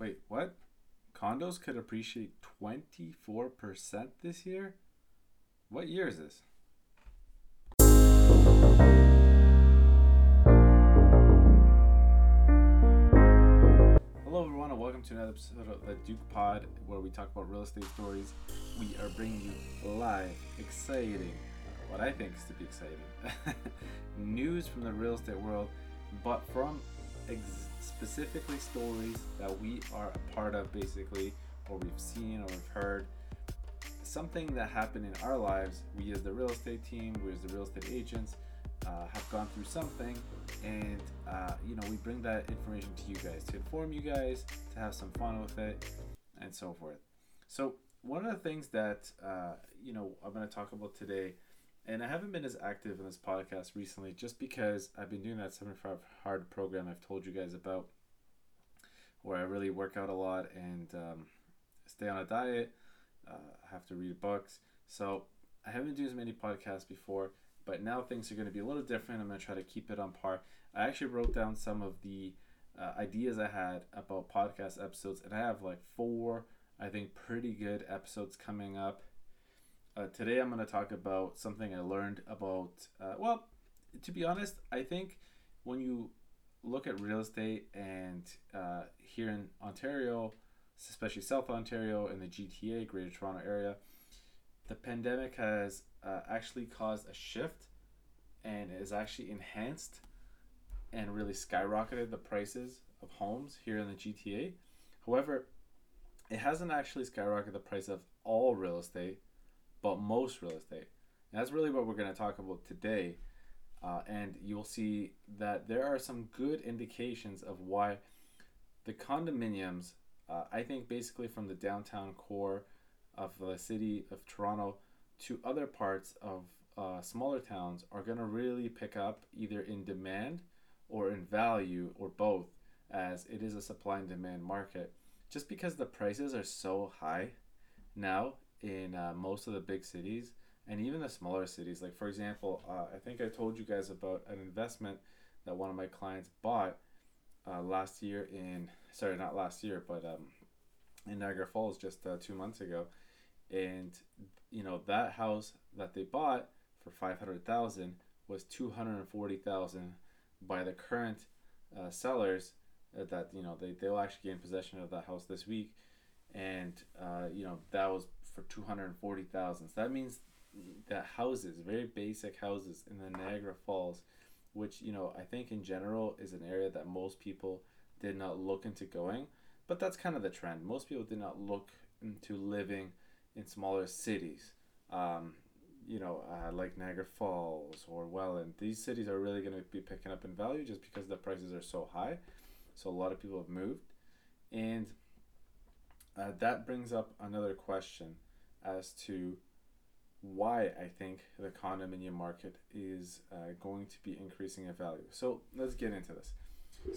Wait, what? Condos could appreciate 24% this year? What year is this? Hello, everyone, and welcome to another episode of the Duke Pod, where we talk about real estate stories. We are bringing you live, exciting, what I think is to be exciting, news from the real estate world, but from ex- specifically stories that we are a part of, basically, or we've seen or we've heard. Something that happened in our lives, we as the real estate team, we as the real estate agents, uh, have gone through something, and uh, you know we bring that information to you guys to inform you guys, to have some fun with it, and so forth. So one of the things that uh, you know I'm going to talk about today, and I haven't been as active in this podcast recently, just because I've been doing that 75 hard program I've told you guys about, where I really work out a lot and um, stay on a diet, uh, have to read books. So I haven't done as many podcasts before but now things are going to be a little different. I'm going to try to keep it on par. I actually wrote down some of the uh, ideas I had about podcast episodes, and I have like four, I think, pretty good episodes coming up. Uh, today, I'm going to talk about something I learned about. Uh, well, to be honest, I think when you look at real estate and uh, here in Ontario, especially South Ontario and the GTA, Greater Toronto Area, the pandemic has uh, actually caused a shift and has actually enhanced and really skyrocketed the prices of homes here in the GTA. However, it hasn't actually skyrocketed the price of all real estate, but most real estate. And that's really what we're going to talk about today. Uh, and you'll see that there are some good indications of why the condominiums, uh, I think basically from the downtown core of the city of Toronto to other parts of uh, smaller towns are going to really pick up either in demand or in value or both, as it is a supply and demand market. Just because the prices are so high now in uh, most of the big cities and even the smaller cities, like for example, uh, I think I told you guys about an investment that one of my clients bought uh, last year in sorry not last year but um, in Niagara Falls just uh, two months ago. And you know that house that they bought for 500,000 was 240,000 by the current uh, sellers that you know they they'll actually gain possession of that house this week. And uh, you know that was for 240,000 so that means that houses very basic houses in the Niagara Falls which you know I think in general is an area that most people did not look into going but that's kind of the trend most people did not look into living in smaller cities, um, you know, uh, like Niagara Falls or Welland. These cities are really going to be picking up in value just because the prices are so high. So a lot of people have moved. And uh, that brings up another question as to why I think the condominium market is uh, going to be increasing in value. So let's get into this.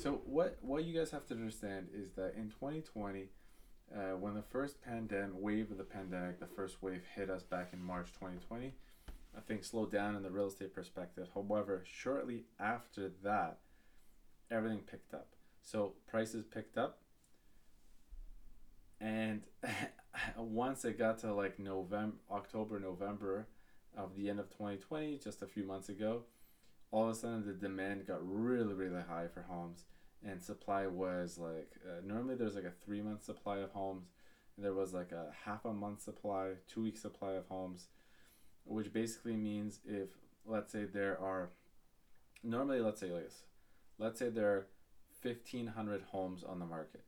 So what what you guys have to understand is that in 2020 uh, when the first pandemic wave of the pandemic, the first wave hit us back in March 2020, I think slowed down in the real estate perspective. However, shortly after that, everything picked up. So prices picked up, and once it got to like November, October, November of the end of 2020, just a few months ago, all of a sudden the demand got really, really high for homes. And supply was like uh, normally there's like a three month supply of homes. There was like a half a month supply two week supply of homes which basically means if let's say there are normally let's say like this let's say there are 1500 homes on the market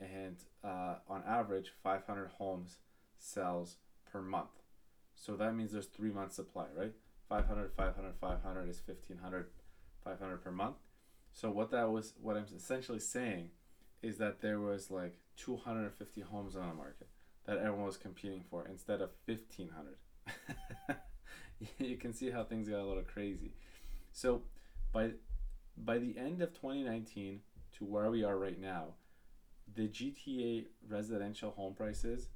and uh, on average 500 homes sells per month so that means there's three months supply right 500 500 500 is 1500 500 per month so what that was, what I'm essentially saying, is that there was like 250 homes on the market that everyone was competing for instead of 1500. you can see how things got a little crazy. So by by the end of 2019 to where we are right now, the GTA residential home prices,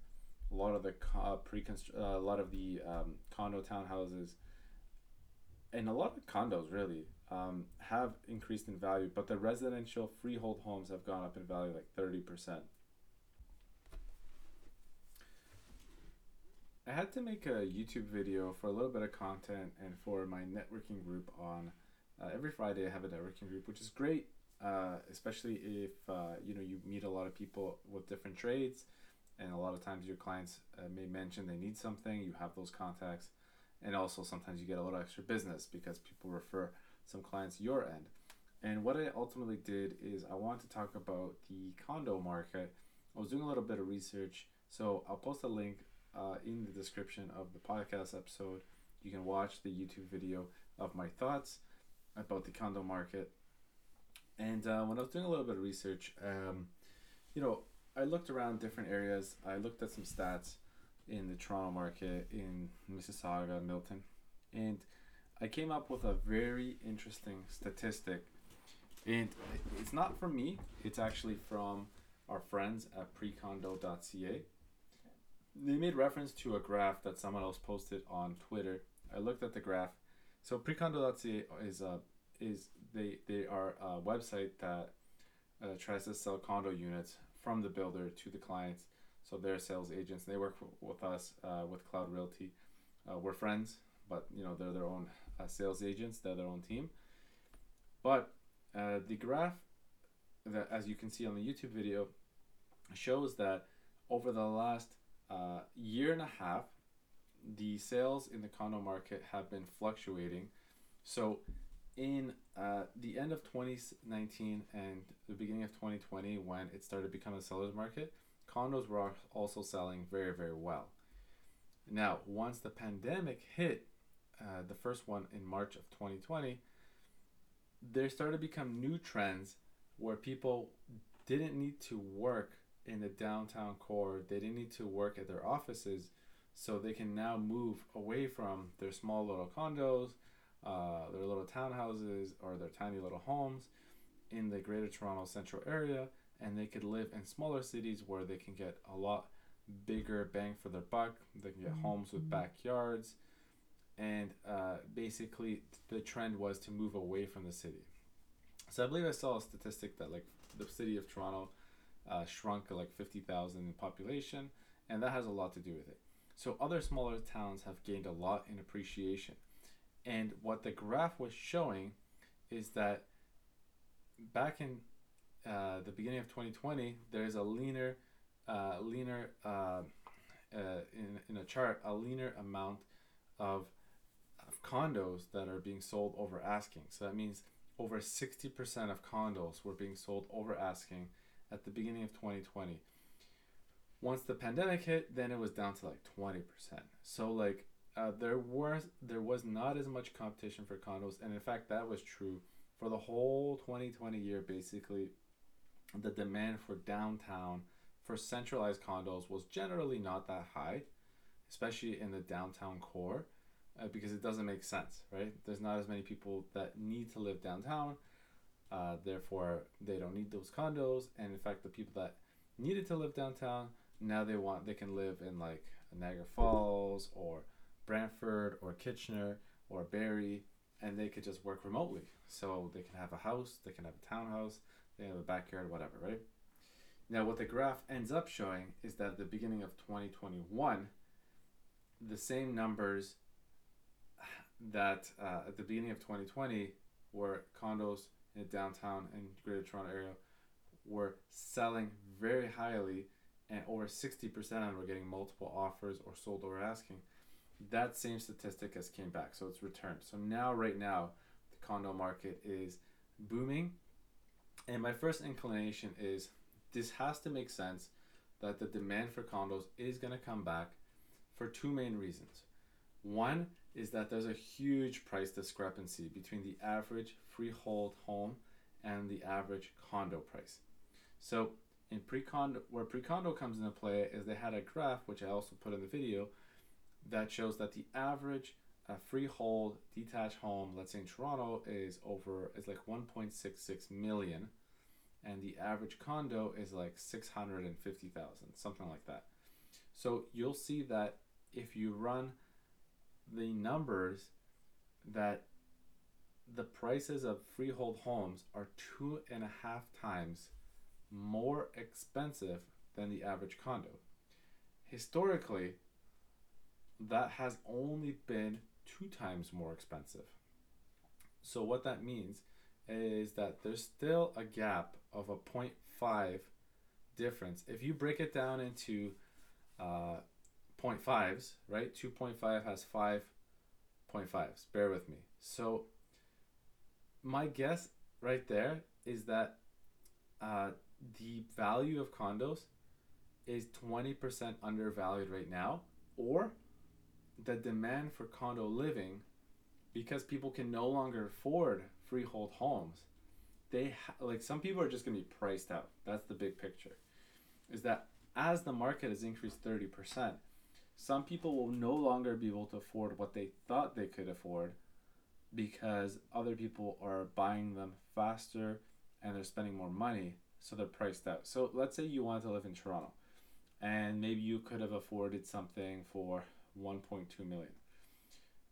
a lot of the uh, pre uh, a lot of the um, condo townhouses, and a lot of condos really um, have increased in value, but the residential freehold homes have gone up in value like thirty percent. I had to make a YouTube video for a little bit of content and for my networking group on uh, every Friday I have a networking group, which is great uh, especially if uh, you know you meet a lot of people with different trades, and a lot of times your clients uh, may mention they need something. You have those contacts, and also sometimes you get a little extra business because people refer some clients your end. And what I ultimately did is I wanted to talk about the condo market. I was doing a little bit of research, so I'll post a link uh, in the description of the podcast episode. You can watch the YouTube video of my thoughts about the condo market. And uh, when I was doing a little bit of research, um, you know, I looked around different areas. I looked at some stats in the Toronto market, in Mississauga, Milton, and I came up with a very interesting statistic. And it's not from me, it's actually from our friends at precondo.ca they made reference to a graph that someone else posted on Twitter. I looked at the graph. So precondo.ca is a is they they are a website that uh, tries to sell condo units from the builder to the clients. So they're sales agents. They work with us uh, with Cloud Realty. Uh, we're friends, but you know they're their own uh, sales agents. They're their own team. But uh, the graph that, as you can see on the YouTube video, shows that over the last uh, year and a half, the sales in the condo market have been fluctuating. So, in uh, the end of 2019 and the beginning of 2020, when it started becoming a seller's market, condos were also selling very, very well. Now, once the pandemic hit, uh, the first one in March of 2020, there started to become new trends where people didn't need to work in the downtown core, they didn't need to work at their offices, so they can now move away from their small little condos, uh, their little townhouses, or their tiny little homes in the Greater Toronto Central area, and they could live in smaller cities where they can get a lot bigger bang for their buck. They can get mm-hmm. homes with backyards, and uh, basically the trend was to move away from the city. So I believe I saw a statistic that like the city of Toronto uh, shrunk like 50,000 in population, and that has a lot to do with it. So other smaller towns have gained a lot in appreciation. And what the graph was showing is that back in uh, the beginning of 2020, there's a leaner, uh, leaner uh, uh, in, in a chart, a leaner amount of, of condos that are being sold over asking. So that means over 60% of condos were being sold over asking at the beginning of 2020. Once the pandemic hit, then it was down to like 20%. So like uh, there was there was not as much competition for condos, and in fact that was true for the whole 2020 year. Basically, the demand for downtown for centralized condos was generally not that high, especially in the downtown core, uh, because it doesn't make sense, right? There's not as many people that need to live downtown uh, therefore, they don't need those condos. And in fact, the people that needed to live downtown now they want they can live in like Niagara Falls or Brantford or Kitchener or Barrie, and they could just work remotely. So they can have a house, they can have a townhouse, they have a backyard, whatever, right? Now, what the graph ends up showing is that at the beginning of 2021, the same numbers that uh, at the beginning of 2020 were condos in downtown and Greater Toronto area were selling very highly, and over 60% of them were getting multiple offers or sold over asking. That same statistic has came back, so it's returned. So now, right now, the condo market is booming, and my first inclination is this has to make sense that the demand for condos is going to come back for two main reasons. One is that there's a huge price discrepancy between the average freehold home and the average condo price. So in pre-condo, where pre-condo comes into play is they had a graph, which I also put in the video, that shows that the average uh, freehold detached home, let's say in Toronto, is over is like 1.66 million, and the average condo is like 650,000, something like that. So you'll see that if you run the numbers that the prices of freehold homes are two and a half times more expensive than the average condo. Historically, that has only been two times more expensive. So what that means is that there's still a gap of a 0.5 difference. If you break it down into uh, 0.5s, right? 2.5 has 5.5s. Bear with me. So my guess right there is that uh, the value of condos is 20% undervalued right now, or the demand for condo living, because people can no longer afford freehold homes, they ha- like some people are just gonna be priced out. That's the big picture. Is that as the market has increased 30%, some people will no longer be able to afford what they thought they could afford because other people are buying them faster and they're spending more money, so they're priced out. So let's say you want to live in Toronto and maybe you could have afforded something for 1.2 million.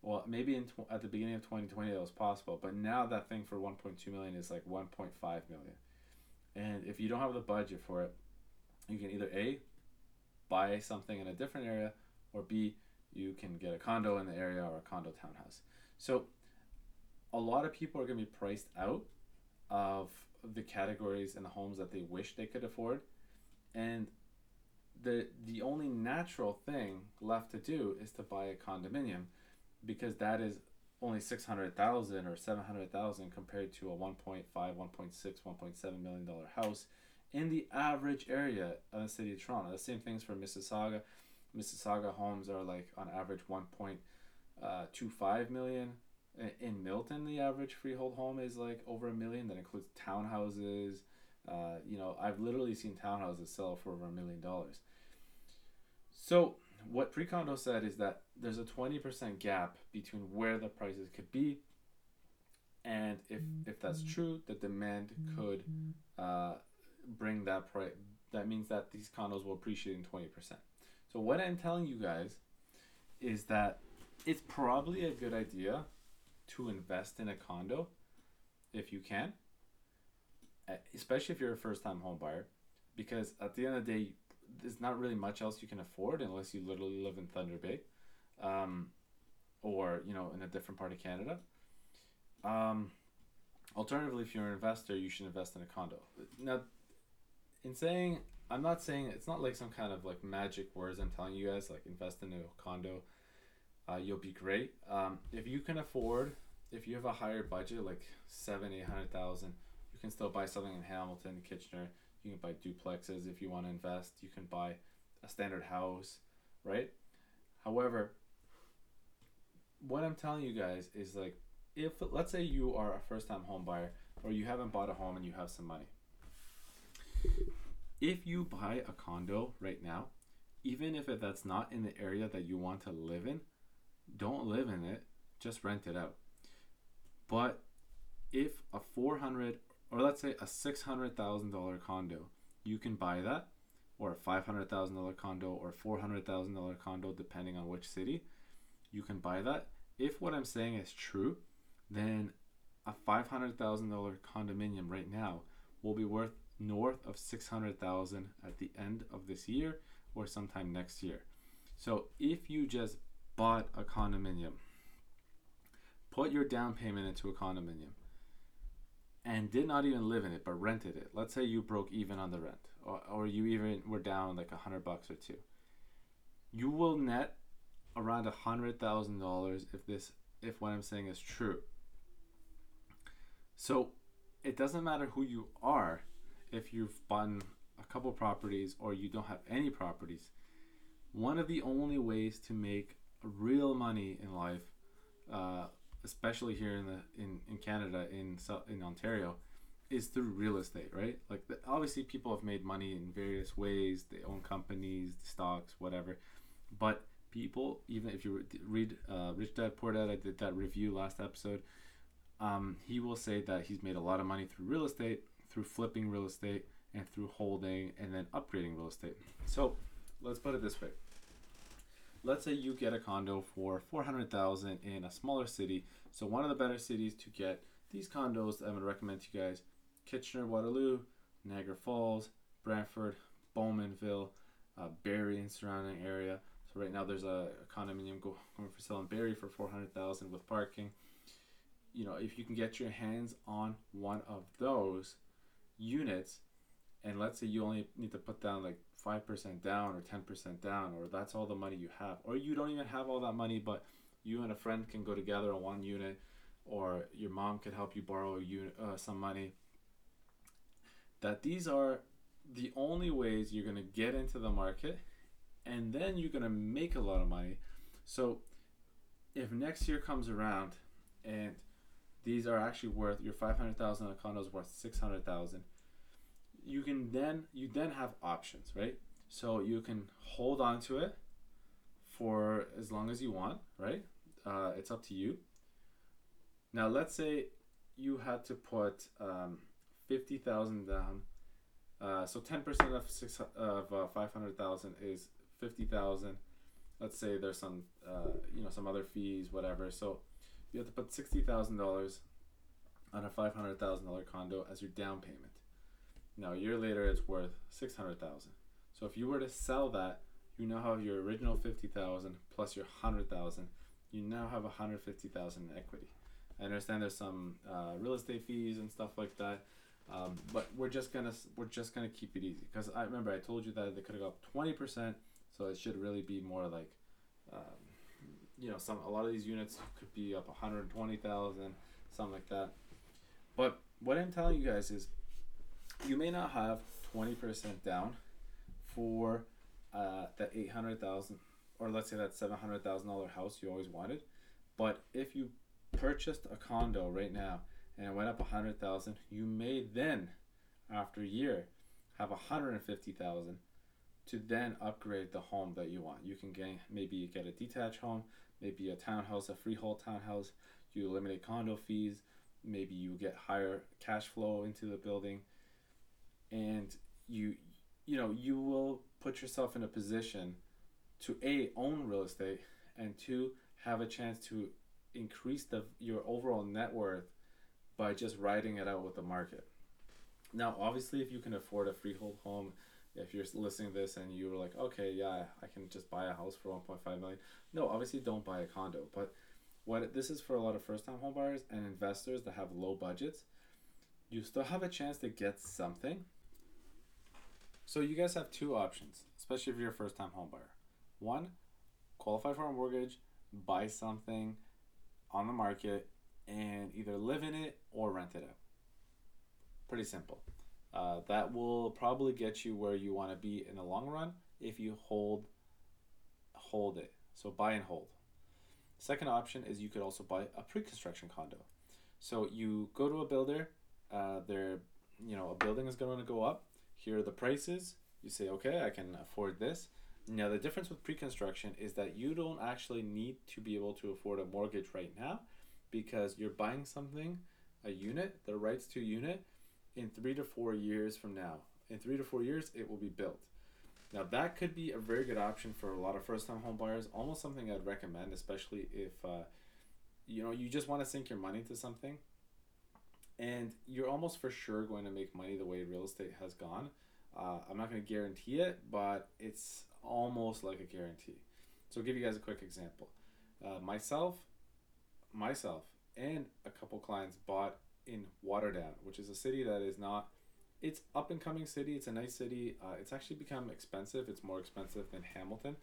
Well, maybe in tw- at the beginning of 2020 that was possible, but now that thing for 1.2 million is like 1.5 million. And if you don't have the budget for it, you can either A, buy something in a different area, or B, you can get a condo in the area or a condo townhouse. So a lot of people are going to be priced out of the categories and the homes that they wish they could afford. And the the only natural thing left to do is to buy a condominium because that is only 600,000 or 700,000 compared to a 1.5, 1.6, 1.7 million dollar house in the average area of the city of Toronto. The same things for Mississauga. Mississauga homes are like on average 1.25 uh, million. In Milton, the average freehold home is like over a million. That includes townhouses. Uh, you know, I've literally seen townhouses sell for over a million dollars. So, what Precondo said is that there's a 20% gap between where the prices could be and if if that's true the demand could uh, bring that price that means that these condos will appreciate in 20% so what i'm telling you guys is that it's probably a good idea to invest in a condo if you can especially if you're a first time home buyer because at the end of the day there's not really much else you can afford unless you literally live in thunder bay um, or you know in a different part of canada. Um, alternatively if you're an investor you should invest in a condo. Now in saying i'm not saying it's not like some kind of like magic words i'm telling you guys like invest in a condo uh, you'll be great. Um, if you can afford if you have a higher budget like seven eight hundred thousand you can still buy something in hamilton kitchener. You can buy duplexes if you want to invest. You can buy a standard house right? However what i'm telling you guys is like if let's say you are a first time home buyer or you haven't bought a home and you have some money. If you buy a condo right now even if that's not in the area that you want to live in don't live in it. Just rent it out. But if a 400 or let's say a $600,000 condo, you can buy that or a $500,000 condo or $400,000 condo depending on which city. You can buy that. If what I'm saying is true, then a $500,000 condominium right now will be worth north of 600,000 at the end of this year or sometime next year. So if you just bought a condominium, put your down payment into a condominium and did not even live in it but rented it. Let's say you broke even on the rent or, or you even were down like a hundred bucks or two. You will net around a hundred thousand dollars if this if what i'm saying is true. So it doesn't matter who you are if you've bought a couple properties or you don't have any properties one of the only ways to make real money in life uh, especially here in the in, in Canada in in Ontario is through real estate, right? Like the, obviously people have made money in various ways. They own companies, stocks, whatever. But people, even if you read uh, Rich Dad Poor Dad, I did that review last episode. Um, he will say that he's made a lot of money through real estate, through flipping real estate, and through holding and then upgrading real estate. So let's put it this way let's say you get a condo for 400,000 in a smaller city. So one of the better cities to get these condos I'm going to recommend to you guys, Kitchener, Waterloo, Niagara Falls, Brantford, Bowmanville, uh, Barrie and surrounding area. So right now there's a, a condominium going for sale in Barrie for four hundred thousand with parking. You know, if you can get your hands on one of those units, and let's say you only need to put down like five percent down or ten percent down, or that's all the money you have, or you don't even have all that money, but you and a friend can go together on one unit, or your mom can help you borrow uh, some money. That these are the only ways you're going to get into the market and then you're going to make a lot of money. So if next year comes around and these are actually worth your 500,000 a condo is worth 600,000 you can then you then have options, right? So you can hold on to it for as long as you want, right? Uh, it's up to you. Now let's say you had to put um, 50,000 down uh, so ten percent of six of uh, five hundred thousand is fifty thousand. Let's say there's some uh, you know some other fees, whatever. So you have to put sixty thousand dollars on a five hundred thousand dollar condo as your down payment. Now a year later, it's worth six hundred thousand. So if you were to sell that, you now have your original fifty thousand plus your hundred thousand. You now have hundred fifty thousand in equity. I understand there's some uh, real estate fees and stuff like that. Um, but we're just gonna we're just gonna keep it easy because I remember I told you that they could have got twenty percent, so it should really be more like, um, you know, some a lot of these units could be up one hundred twenty thousand, something like that. But what I'm telling you guys is, you may not have twenty percent down for uh, that eight hundred thousand, or let's say that seven hundred thousand dollar house you always wanted, but if you purchased a condo right now and it went up a hundred thousand, you may then, after a year, have a hundred and fifty thousand to then upgrade the home that you want. You can get maybe get a detached home, maybe a townhouse, a freehold townhouse. You eliminate condo fees. Maybe you get higher cash flow into the building, and you, you know, you will put yourself in a position to a own real estate and two have a chance to increase the your overall net worth by just riding it out with the market. Now, obviously, if you can afford a freehold home, if you're listening to this and you were like, okay, yeah, I can just buy a house for 1.5 million. No, obviously, don't buy a condo. But what this is for a lot of first-time home buyers and investors that have low budgets, you still have a chance to get something. So you guys have two options, especially if you're a first-time home buyer. One, qualify for a mortgage, buy something on the market and either live in it or rent it out. Pretty simple. Uh, that will probably get you where you want to be in the long run if you hold hold it. So buy and hold. Second option is you could also buy a pre-construction condo. So you go to a builder, uh, they're you know a building is going to go up. Here are the prices. You say okay, I can afford this. Now the difference with pre-construction is that you don't actually need to be able to afford a mortgage right now because you're buying something, a unit, the rights to a unit, in three to four years from now. In three to four years, it will be built. Now that could be a very good option for a lot of first-time home buyers. Almost something I'd recommend, especially if uh, you know you just want to sink your money into something, and you're almost for sure going to make money the way real estate has gone. Uh, I'm not going to guarantee it, but it's almost like a guarantee. So I'll give you guys a quick example. Uh, myself, myself and a couple clients bought in Waterdown, which is a city that is not. It's up and coming city. It's a nice city. Uh, it's actually become expensive. It's more expensive than Hamilton,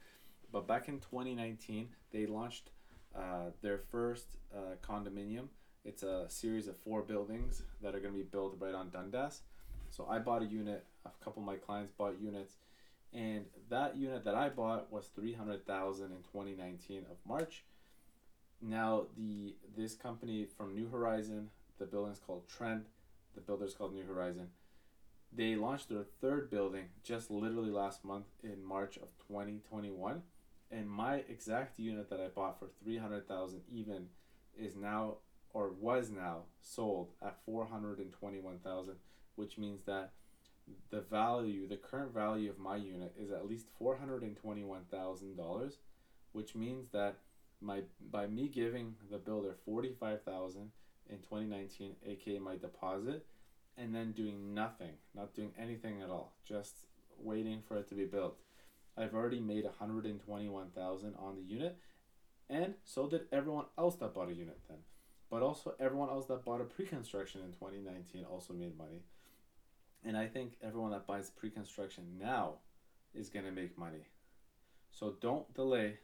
but back in 2019 they launched uh, their first uh, condominium. It's a series of four buildings that are going to be built right on Dundas. So I bought a unit. A couple of my clients bought units, and that unit that I bought was three hundred thousand in 2019 of March now the this company from New Horizon, the building is called Trend, the builder is called New Horizon. They launched their third building just literally last month in March of 2021, and my exact unit that I bought for 300,000 even is now or was now sold at 421,000, which means that the value, the current value of my unit is at least $421,000, which means that my by me giving the builder 45,000 in 2019 aka my deposit and then doing nothing not doing anything at all just waiting for it to be built I've already made 121,000 on the unit and so did everyone else that bought a unit then. But also everyone else that bought a pre-construction in 2019 also made money. And I think everyone that buys pre-construction now is going to make money. So don't delay.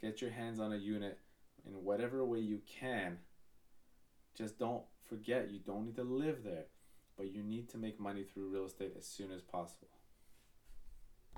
Get your hands on a unit in whatever way you can. Just don't forget you don't need to live there, but you need to make money through real estate as soon as possible.